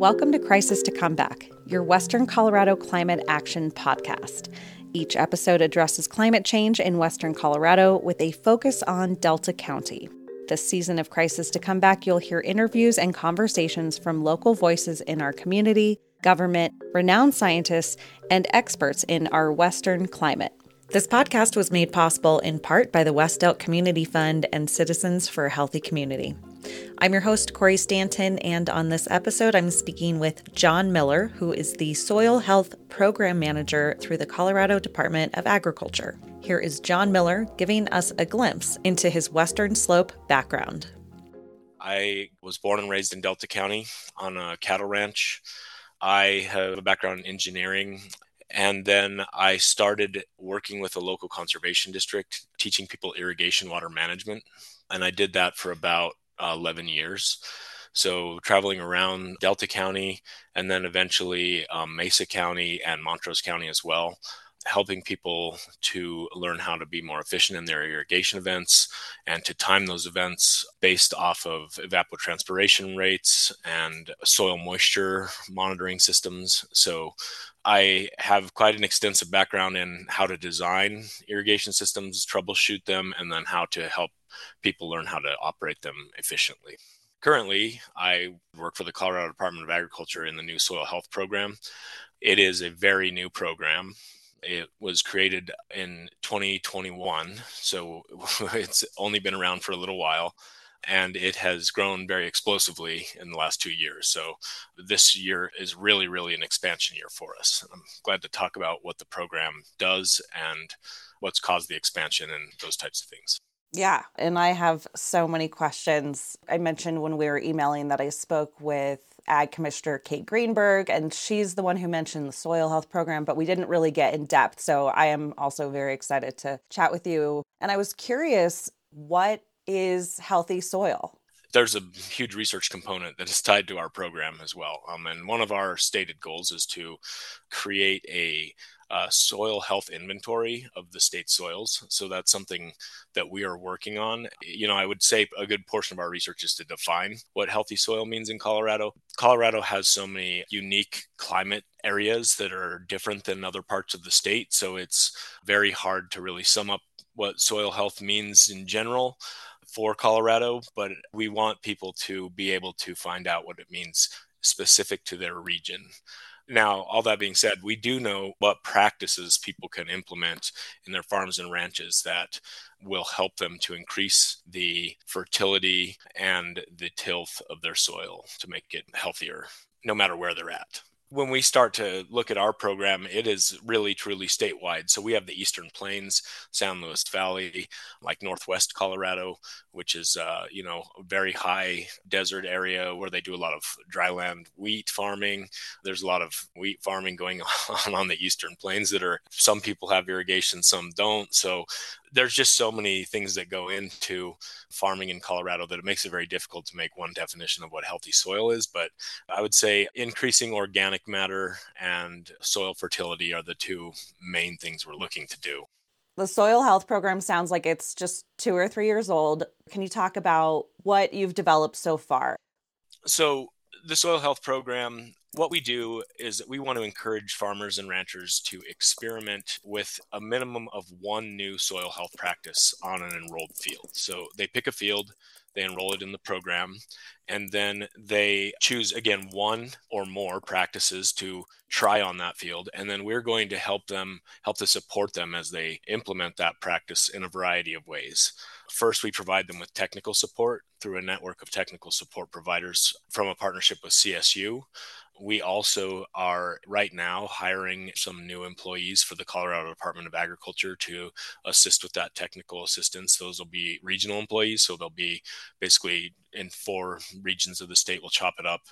Welcome to Crisis to Comeback, your Western Colorado Climate Action podcast. Each episode addresses climate change in Western Colorado with a focus on Delta County. This season of Crisis to Comeback, you'll hear interviews and conversations from local voices in our community, government, renowned scientists, and experts in our Western climate. This podcast was made possible in part by the West Elk Community Fund and Citizens for a Healthy Community. I'm your host, Corey Stanton, and on this episode, I'm speaking with John Miller, who is the Soil Health Program Manager through the Colorado Department of Agriculture. Here is John Miller giving us a glimpse into his Western Slope background. I was born and raised in Delta County on a cattle ranch. I have a background in engineering. And then I started working with a local conservation district, teaching people irrigation water management. And I did that for about uh, 11 years. So traveling around Delta County and then eventually um, Mesa County and Montrose County as well, helping people to learn how to be more efficient in their irrigation events and to time those events based off of evapotranspiration rates and soil moisture monitoring systems. So I have quite an extensive background in how to design irrigation systems, troubleshoot them, and then how to help people learn how to operate them efficiently. Currently, I work for the Colorado Department of Agriculture in the new soil health program. It is a very new program. It was created in 2021, so it's only been around for a little while and it has grown very explosively in the last two years. So this year is really, really an expansion year for us. I'm glad to talk about what the program does and what's caused the expansion and those types of things. Yeah, and I have so many questions. I mentioned when we were emailing that I spoke with Ag Commissioner Kate Greenberg, and she's the one who mentioned the soil health program, but we didn't really get in depth. So I am also very excited to chat with you. And I was curious, what is healthy soil? there's a huge research component that is tied to our program as well. Um, and one of our stated goals is to create a uh, soil health inventory of the state soils. So that's something that we are working on. You know, I would say a good portion of our research is to define what healthy soil means in Colorado. Colorado has so many unique climate areas that are different than other parts of the state. So it's very hard to really sum up what soil health means in general for Colorado, but we want people to be able to find out what it means specific to their region. Now, all that being said, we do know what practices people can implement in their farms and ranches that will help them to increase the fertility and the tilth of their soil to make it healthier, no matter where they're at when we start to look at our program, it is really truly statewide. So we have the Eastern Plains, San Luis Valley, like Northwest Colorado, which is uh, you know a very high desert area where they do a lot of dryland wheat farming. There's a lot of wheat farming going on on the Eastern Plains that are some people have irrigation, some don't. So there's just so many things that go into farming in Colorado that it makes it very difficult to make one definition of what healthy soil is. But I would say increasing organic matter and soil fertility are the two main things we're looking to do. The soil health program sounds like it's just two or three years old. Can you talk about what you've developed so far? So, the soil health program what we do is that we want to encourage farmers and ranchers to experiment with a minimum of one new soil health practice on an enrolled field. So they pick a field, they enroll it in the program, and then they choose again one or more practices to try on that field. And then we're going to help them, help to support them as they implement that practice in a variety of ways. First, we provide them with technical support through a network of technical support providers from a partnership with CSU we also are right now hiring some new employees for the Colorado Department of Agriculture to assist with that technical assistance. Those will be regional employees, so they'll be basically in four regions of the state. We'll chop it up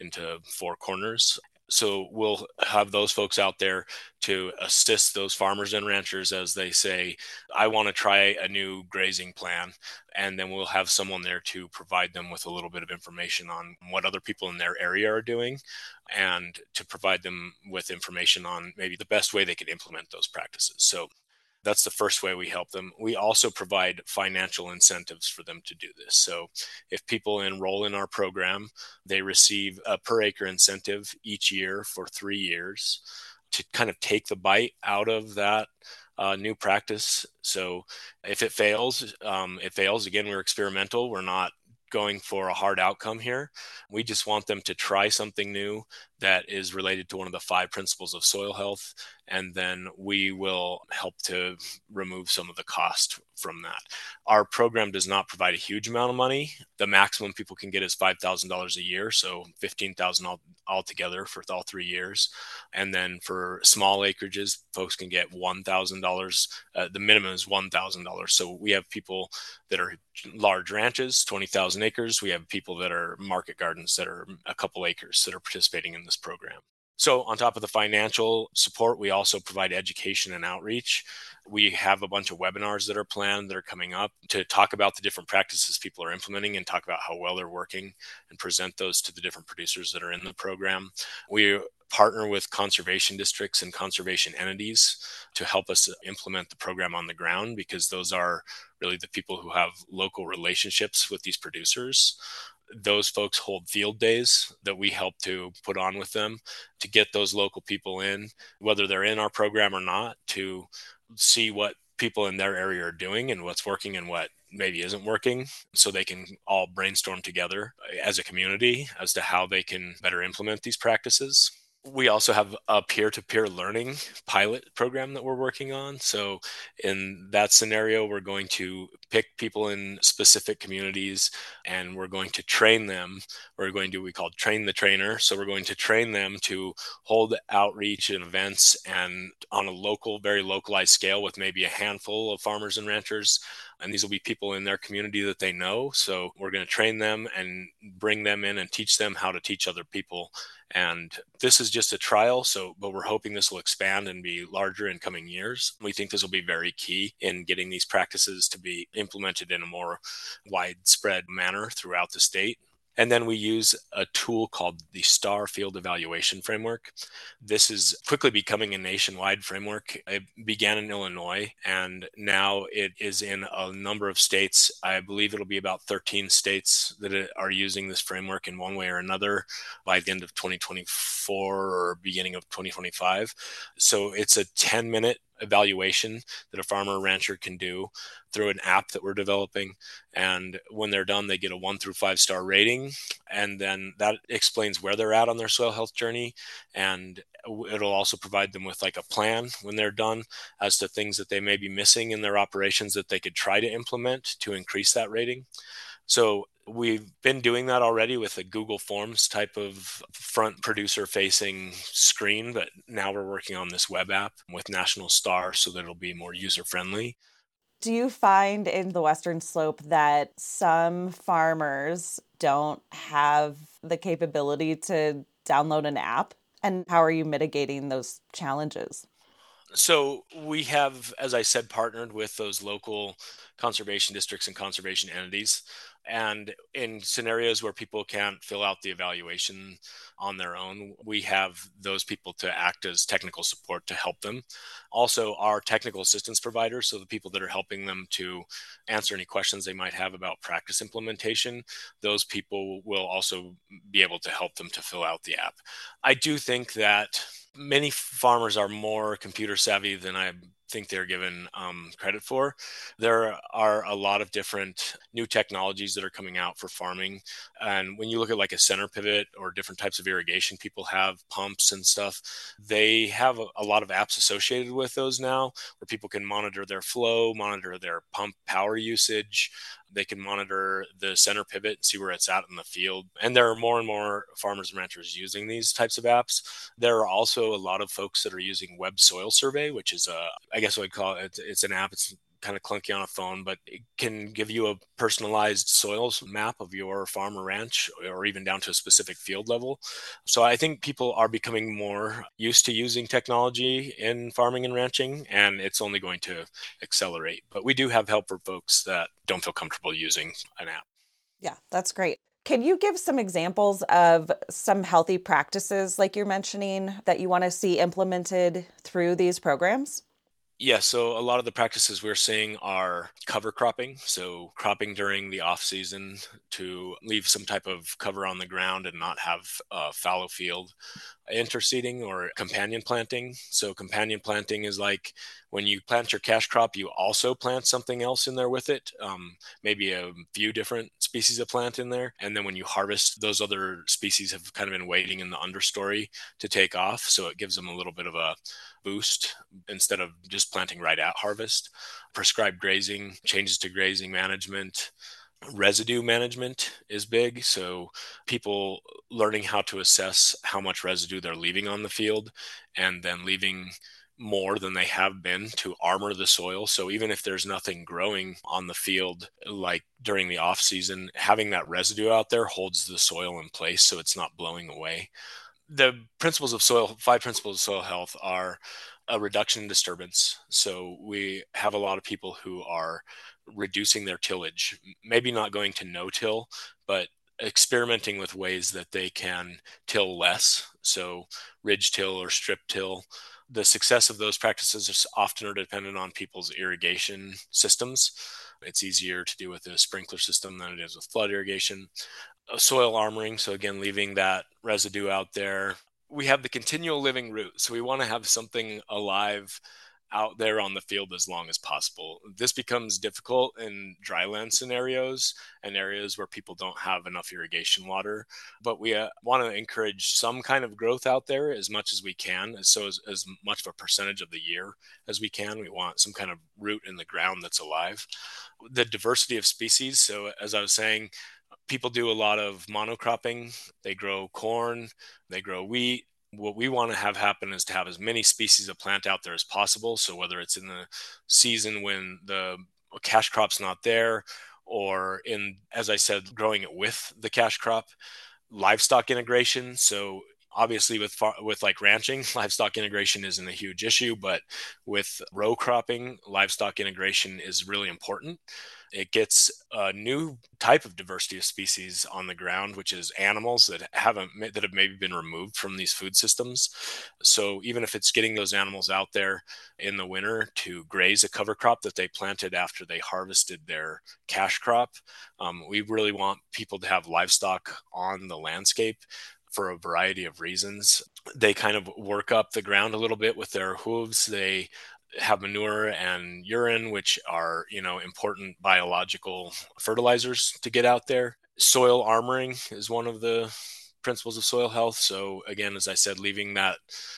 into four corners so we'll have those folks out there to assist those farmers and ranchers as they say i want to try a new grazing plan and then we'll have someone there to provide them with a little bit of information on what other people in their area are doing and to provide them with information on maybe the best way they could implement those practices. So That's the first way we help them. We also provide financial incentives for them to do this. So if people enroll in our program, they receive a per acre incentive each year for three years to kind of take the bite out of that uh, new practice. So if it fails, um, it fails. Again, we're experimental. We're not going for a hard outcome here. We just want them to try something new that is related to one of the five principles of soil health and then we will help to remove some of the cost from that. Our program does not provide a huge amount of money. The maximum people can get is $5,000 a year, so 15,000 all altogether for all 3 years. And then for small acreages, folks can get $1,000. Uh, the minimum is $1,000. So we have people that are large ranches, 20,000 acres. We have people that are market gardens that are a couple acres that are participating in this program. So, on top of the financial support, we also provide education and outreach. We have a bunch of webinars that are planned that are coming up to talk about the different practices people are implementing and talk about how well they're working and present those to the different producers that are in the program. We partner with conservation districts and conservation entities to help us implement the program on the ground because those are really the people who have local relationships with these producers those folks hold field days that we help to put on with them to get those local people in, whether they're in our program or not, to see what people in their area are doing and what's working and what maybe isn't working so they can all brainstorm together as a community as to how they can better implement these practices we also have a peer-to-peer learning pilot program that we're working on. So in that scenario we're going to pick people in specific communities and we're going to train them. We're going to we call train the trainer. So we're going to train them to hold outreach and events and on a local very localized scale with maybe a handful of farmers and ranchers. And these will be people in their community that they know. So we're going to train them and bring them in and teach them how to teach other people and this is just a trial so but we're hoping this will expand and be larger in coming years. We think this will be very key in getting these practices to be implemented in a more widespread manner throughout the state and then we use a tool called the STAR Field Evaluation Framework. This is quickly becoming a nationwide framework. It began in Illinois and now it is in a number of states. I believe it'll be about 13 states that are using this framework in one way or another by the end of 2024 or beginning of 2025. So it's a 10 minute evaluation that a farmer or rancher can do through an app that we're developing. And when they're done, they get a one through five star rating. And then that explains where they're at on their soil health journey. And it'll also provide them with like a plan when they're done as to things that they may be missing in their operations that they could try to implement to increase that rating. So we've been doing that already with a Google Forms type of front producer facing screen, but now we're working on this web app with National Star so that it'll be more user friendly. Do you find in the Western Slope that some farmers don't have the capability to download an app? And how are you mitigating those challenges? So we have, as I said, partnered with those local conservation districts and conservation entities. And in scenarios where people can't fill out the evaluation on their own, we have those people to act as technical support to help them. Also, our technical assistance providers, so the people that are helping them to answer any questions they might have about practice implementation, those people will also be able to help them to fill out the app. I do think that many farmers are more computer savvy than I think they're given um, credit for. There are a lot of different new technologies that are coming out for farming. And when you look at like a center pivot or different types of irrigation people have, pumps and stuff, they have a, a lot of apps associated with those now where people can monitor their flow, monitor their pump power usage, they can monitor the center pivot and see where it's at in the field. And there are more and more farmers and ranchers using these types of apps. There are also a lot of folks that are using Web Soil Survey, which is a, I guess I'd call it, it's an app. It's kind of clunky on a phone, but it can give you a personalized soils map of your farm or ranch, or even down to a specific field level. So I think people are becoming more used to using technology in farming and ranching, and it's only going to accelerate. But we do have help for folks that don't feel comfortable using an app. Yeah, that's great. Can you give some examples of some healthy practices, like you're mentioning, that you want to see implemented through these programs? Yeah, so a lot of the practices we're seeing are cover cropping. So cropping during the off season to leave some type of cover on the ground and not have a fallow field. Interseeding or companion planting. So companion planting is like when you plant your cash crop, you also plant something else in there with it, um, maybe a few different species of plant in there. And then when you harvest, those other species have kind of been waiting in the understory to take off. So it gives them a little bit of a boost instead of just planting right at harvest. Prescribed grazing, changes to grazing management, residue management is big. So people learning how to assess how much residue they're leaving on the field and then leaving more than they have been to armor the soil. So even if there's nothing growing on the field, like during the off season, having that residue out there holds the soil in place so it's not blowing away the principles of soil five principles of soil health are a reduction in disturbance. So we have a lot of people who are reducing their tillage maybe not going to no till but experimenting with ways that they can till less. So ridge till or strip till. The success of those practices is often are dependent on people's irrigation systems. It's easier to do with a sprinkler system than it is with flood irrigation soil armoring. So again, leaving that residue out there. We have the continual living root. So we want to have something alive out there on the field as long as possible. This becomes difficult in dryland scenarios and areas where people don't have enough irrigation water. But we uh, want to encourage some kind of growth out there as much as we can. So, as, as much of a percentage of the year as we can, we want some kind of root in the ground that's alive. The diversity of species. So, as I was saying, people do a lot of monocropping. They grow corn, they grow wheat. What we want to have happen is to have as many species of plant out there as possible. So whether it's in the season when the cash crop's not there, or in, as I said, growing it with the cash crop, livestock integration. So obviously with with like ranching livestock integration isn't a huge issue but with row cropping livestock integration is really important it gets a new type of diversity of species on the ground, which is animals that haven't that have maybe been removed from these food systems. So even if it's getting those animals out there in the winter to graze a cover crop that they planted after they harvested their cash crop, um, we really want people to have livestock on the landscape for a variety of reasons. They kind of work up the ground a little bit with their hooves. They have manure and urine, which are, you know, important biological fertilizers to get out there. Soil armoring is one of the principles of soil health. So again, as I said, leaving that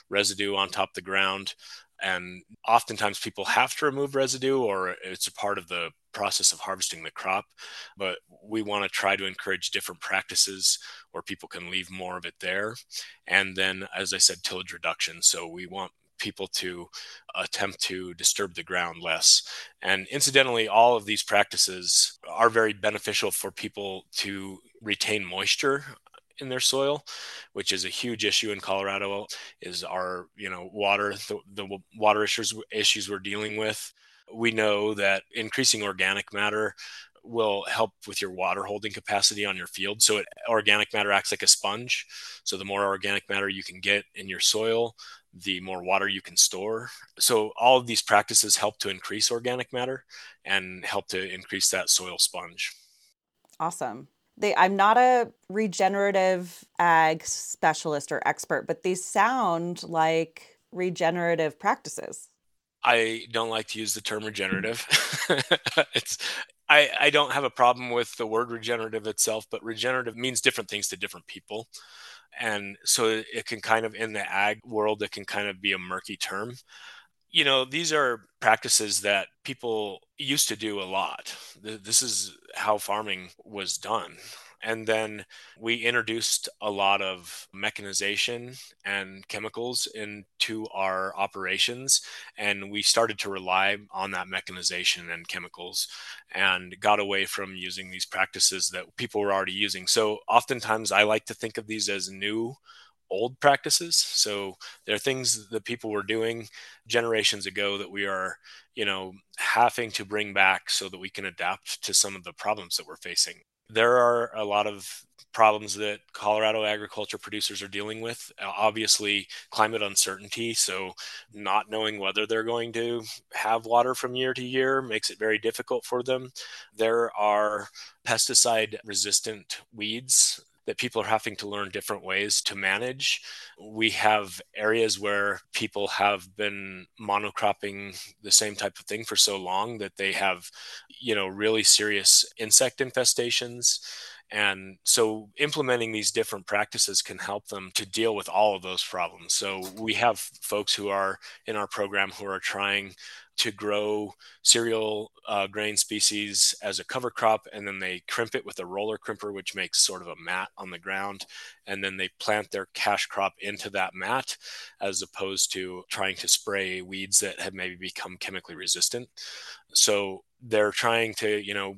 residue on top of the ground. And oftentimes people have to remove residue or it's a part of the process of harvesting the crop. But we want to try to encourage different practices where people can leave more of it there. And then, as I said, tillage reduction. So we want people to attempt to disturb the ground less. And incidentally, all of these practices are very beneficial for people to retain moisture in their soil, which is a huge issue in Colorado. Is our you know water the, the water issues issues we're dealing with. We know that increasing organic matter will help with your water holding capacity on your field. So it, organic matter acts like a sponge. So the more organic matter you can get in your soil, the more water you can store. So all of these practices help to increase organic matter and help to increase that soil sponge. Awesome. They, I'm not a regenerative ag specialist or expert, but these sound like regenerative practices. I don't like to use the term regenerative. it's I, I don't have a problem with the word regenerative itself, but regenerative means different things to different people and so it can kind of in the ag world it can kind of be a murky term you know these are practices that people used to do a lot this is how farming was done and then we introduced a lot of mechanization and chemicals into our operations. And we started to rely on that mechanization and chemicals and got away from using these practices that people were already using. So oftentimes I like to think of these as new old practices. So there are things that people were doing generations ago that we are, you know, having to bring back so that we can adapt to some of the problems that we're facing there are a lot of problems that Colorado agriculture producers are dealing with. Uh, obviously, climate uncertainty. So, not knowing whether they're going to have water from year to year makes it very difficult for them. There are pesticide resistant weeds that people are having to learn different ways to manage. We have areas where people have been monocropping the same type of thing for so long that they have, you know, really serious insect infestations and so implementing these different practices can help them to deal with all of those problems. So we have folks who are in our program who are trying to grow cereal uh, grain species as a cover crop, and then they crimp it with a roller crimper, which makes sort of a mat on the ground. And then they plant their cash crop into that mat, as opposed to trying to spray weeds that have maybe become chemically resistant. So they're trying to, you know,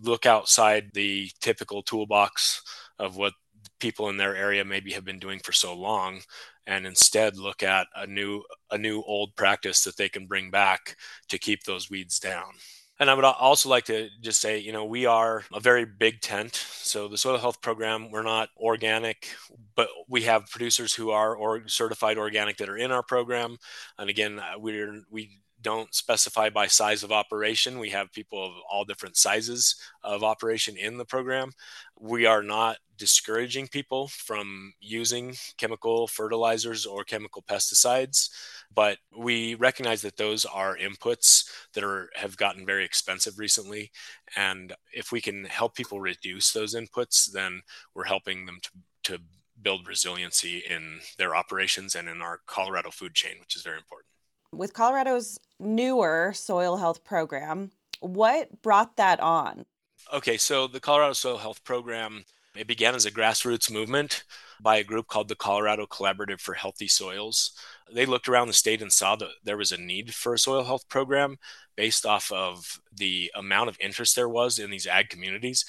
look outside the typical toolbox of what people in their area maybe have been doing for so long and instead look at a new a new old practice that they can bring back to keep those weeds down and I would also like to just say, you know, we are a very big tent. So the soil health program, we're not organic, but we have producers who are or certified organic that are in our program. And again, uh, we're we don't specify by size of operation. We have people of all different sizes of operation in the program. We are not discouraging people from using chemical fertilizers or chemical pesticides, but we recognize that those are inputs that are have gotten very expensive recently. And if we can help people reduce those inputs, then we're helping them to, to build resiliency in their operations and in our Colorado food chain, which is very important. With Colorado's newer soil health program, what brought that on? Okay, so the Colorado Soil Health Program it began as a grassroots movement by a group called the Colorado Collaborative for Healthy Soils. They looked around the state and saw that there was a need for a soil health program based off of the amount of interest there was in these ag communities.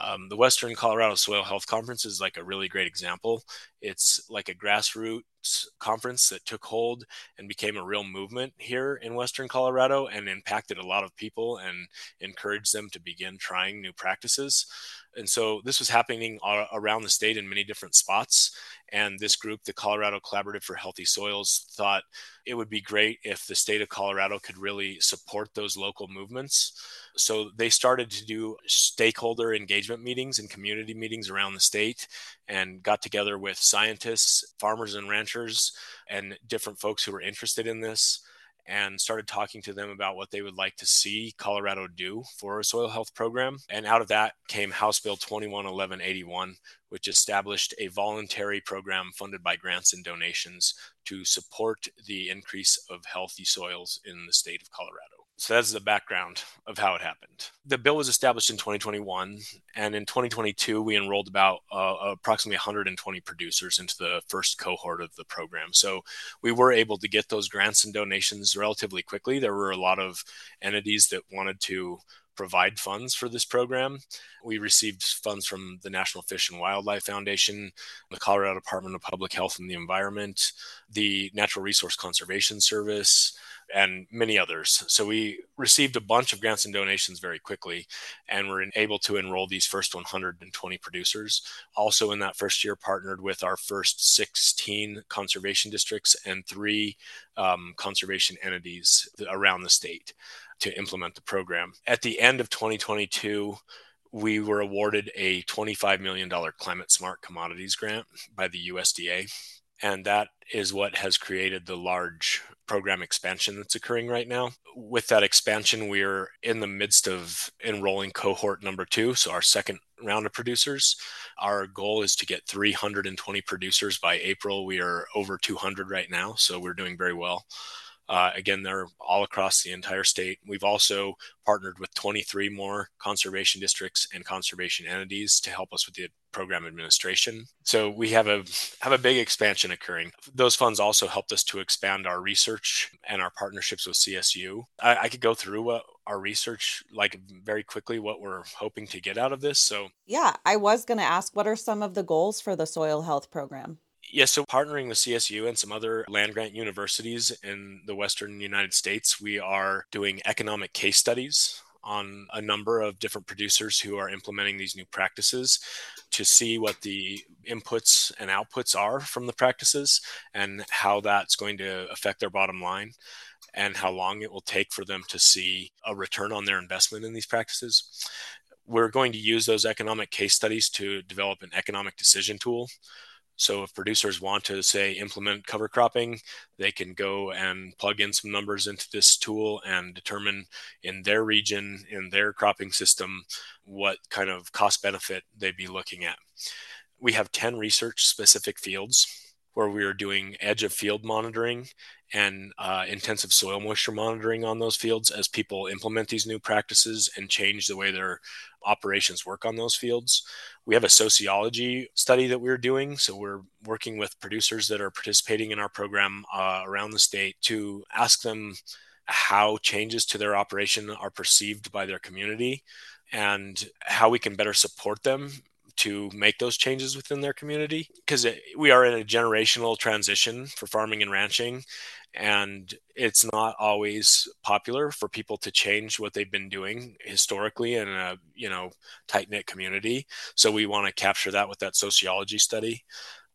Um, the Western Colorado Soil Health Conference is like a really great example. It's like a grassroots conference that took hold and became a real movement here in Western Colorado and impacted a lot of people and encouraged them to begin trying new practices. And so this was happening around the state in many different spots. And this group, the Colorado Collaborative for Healthy Soils, thought it would be great if the state of Colorado could really support those local movements. So they started to do stakeholder engagement meetings and community meetings around the state and got together with scientists, farmers and ranchers, and different folks who were interested in this and started talking to them about what they would like to see Colorado do for a soil health program. And out of that came House Bill 211181, which established a voluntary program funded by grants and donations to support the increase of healthy soils in the state of Colorado. So that's the background of how it happened. The bill was established in 2021, and in 2022 we enrolled about uh, approximately 120 producers into the first cohort of the program. So we were able to get those grants and donations relatively quickly. There were a lot of entities that wanted to provide funds for this program. We received funds from the National Fish and Wildlife Foundation, the Colorado Department of Public Health and the Environment, the Natural Resource Conservation Service, and many others. So we received a bunch of grants and donations very quickly and were able to enroll these first 120 producers. Also, in that first year, partnered with our first 16 conservation districts and three um, conservation entities around the state to implement the program. At the end of 2022, we were awarded a $25 million climate smart commodities grant by the USDA and that is what has created the large program expansion that's occurring right now. With that expansion, we're in the midst of enrolling cohort number two, so our second round of producers. Our goal is to get 320 producers by April. We are over 200 right now, so we're doing very well. Uh, again, they're all across the entire state. We've also partnered with 23 more conservation districts and conservation entities to help us with the program administration. So we have a have a big expansion occurring. Those funds also helped us to expand our research and our partnerships with CSU. I, I could go through what our research like very quickly what we're hoping to get out of this. So yeah, I was going to ask what are some of the goals for the soil health program? Yeah, so partnering with CSU and some other land grant universities in the Western United States, we are doing economic case studies on a number of different producers who are implementing these new practices to see what the inputs and outputs are from the practices and how that's going to affect their bottom line and how long it will take for them to see a return on their investment in these practices. We're going to use those economic case studies to develop an economic decision tool so if producers want to say implement cover cropping, they can go and plug in some numbers into this tool and determine in their region, in their cropping system, what kind of cost benefit they'd be looking at. We have 10 research specific fields where we are doing edge of field monitoring and uh, intensive soil moisture monitoring on those fields as people implement these new practices and change the way their operations work on those fields. We have a sociology study that we're doing. So we're working with producers that are participating in our program uh, around the state to ask them how changes to their operation are perceived by their community and how we can better support them to make those changes within their community because we are in a generational transition for farming and ranching and it's not always popular for people to change what they've been doing historically in a you know tight knit community. So we want to capture that with that sociology study.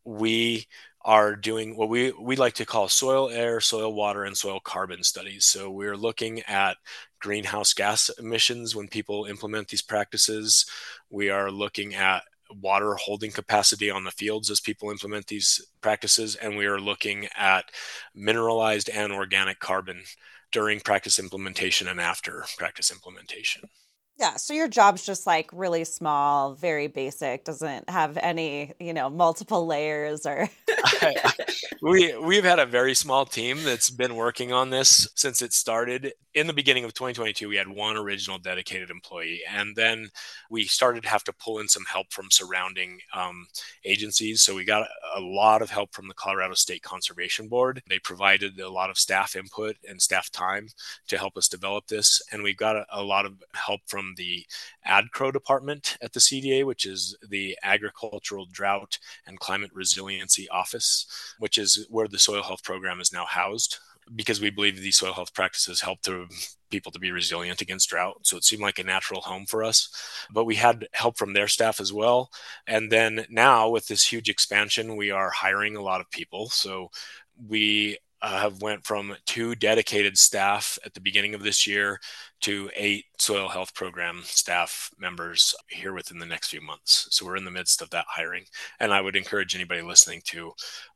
We are doing what we we like to call soil air soil water and soil carbon studies. So we're looking at greenhouse gas emissions when people implement these practices. We are looking at water holding capacity on the fields as people implement these practices. And we are looking at mineralized and organic carbon during practice implementation and after practice implementation. Yeah, so your job's just like really small, very basic, doesn't have any, you know, multiple layers or we we've had a very small team that's been working on this since it started. In the beginning of 2022, we had one original dedicated employee, and then we started to have to pull in some help from surrounding um, agencies. So we got a lot of help from the Colorado State Conservation Board. They provided a lot of staff input and staff time to help us develop this, and we got a, a lot of help from from the ADCRO department at the CDA, which is the Agricultural Drought and Climate Resiliency Office, which is where the soil health program is now housed. Because we believe these soil health practices help to people to be resilient against drought. So it seemed like a natural home for us. But we had help from their staff as well. And then now with this huge expansion, we are hiring a lot of people. So we uh, have went from two dedicated staff at the beginning of this year to eight soil health program staff members here within the next few months. So we're in the midst of that hiring, and I would encourage anybody listening to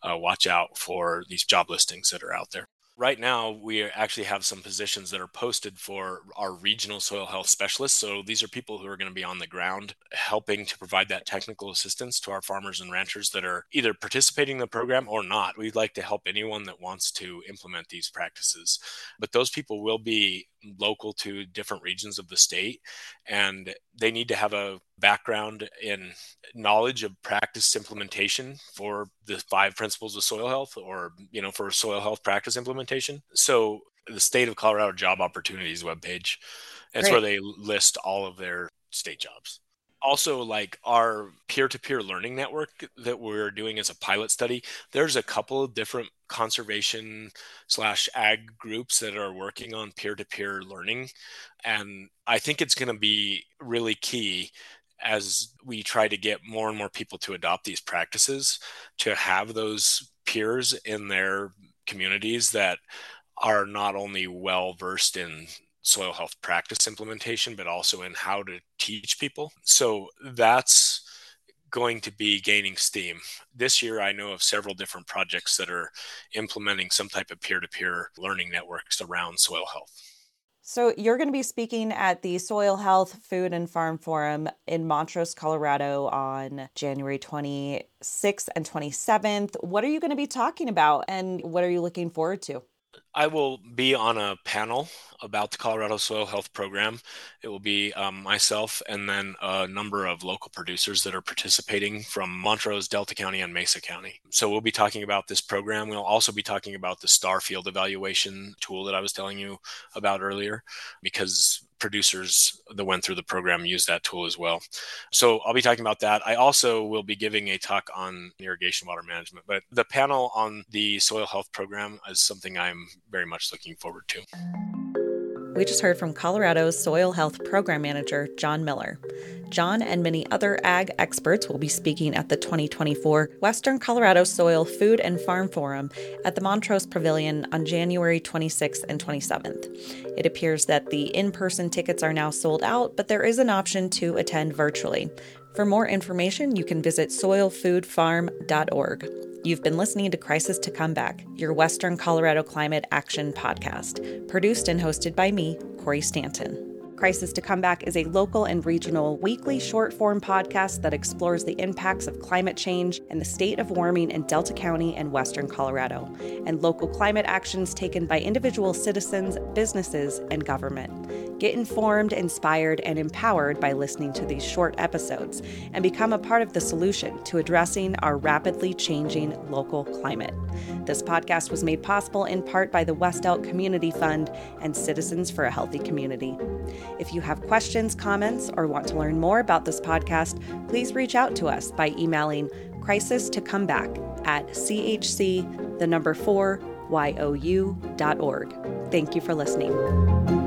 uh, watch out for these job listings that are out there right now we actually have some positions that are posted for our regional soil health specialists. So these are people who are going to be on the ground helping to provide that technical assistance to our farmers and ranchers that are either participating in the program or not. We'd like to help anyone that wants to implement these practices. But those people will be local to different regions of the state and they need to have a background in knowledge of practice implementation for the five principles of soil health or you know for soil health practice implementation. So the state of colorado job opportunities webpage that's Great. where they list all of their state jobs. Also like our peer-to-peer learning network that we're doing as a pilot study there's a couple of different conservation slash ag groups that are working on peer-to-peer learning. And i think it's going to be really key as we try to get more and more people to adopt these practices to have those peers in their communities that are not only well versed in soil health practice implementation, but also in how to teach people. So that's going to be gaining steam. This year, I know of several different projects that are implementing some type of peer to peer learning networks around soil health. So, you're going to be speaking at the Soil Health Food and Farm Forum in Montrose, Colorado on January 26th and 27th. What are you going to be talking about and what are you looking forward to? I will be on a panel about the Colorado Soil Health Program. It will be um, myself and then a number of local producers that are participating from Montrose, Delta County, and Mesa County. So we'll be talking about this program. We'll also be talking about the STAR field evaluation tool that I was telling you about earlier, because producers that went through the program use that tool as well. So I'll be talking about that. I also will be giving a talk on irrigation water management, but the panel on the soil health program is something I'm very much looking forward to. We just heard from Colorado's Soil Health Program Manager, John Miller. John and many other ag experts will be speaking at the 2024 Western Colorado Soil Food and Farm Forum at the Montrose Pavilion on January 26th and 27th. It appears that the in person tickets are now sold out, but there is an option to attend virtually. For more information, you can visit soilfoodfarm.org. You've been listening to Crisis to Comeback, your Western Colorado Climate Action podcast, produced and hosted by me, Corey Stanton. Crisis to Comeback is a local and regional weekly short form podcast that explores the impacts of climate change and the state of warming in Delta County and Western Colorado, and local climate actions taken by individual citizens, businesses, and government. Get informed, inspired, and empowered by listening to these short episodes and become a part of the solution to addressing our rapidly changing local climate. This podcast was made possible in part by the West Elk Community Fund and Citizens for a Healthy Community. If you have questions, comments, or want to learn more about this podcast, please reach out to us by emailing crisis to come back at chc the number 4 you.org. Thank you for listening.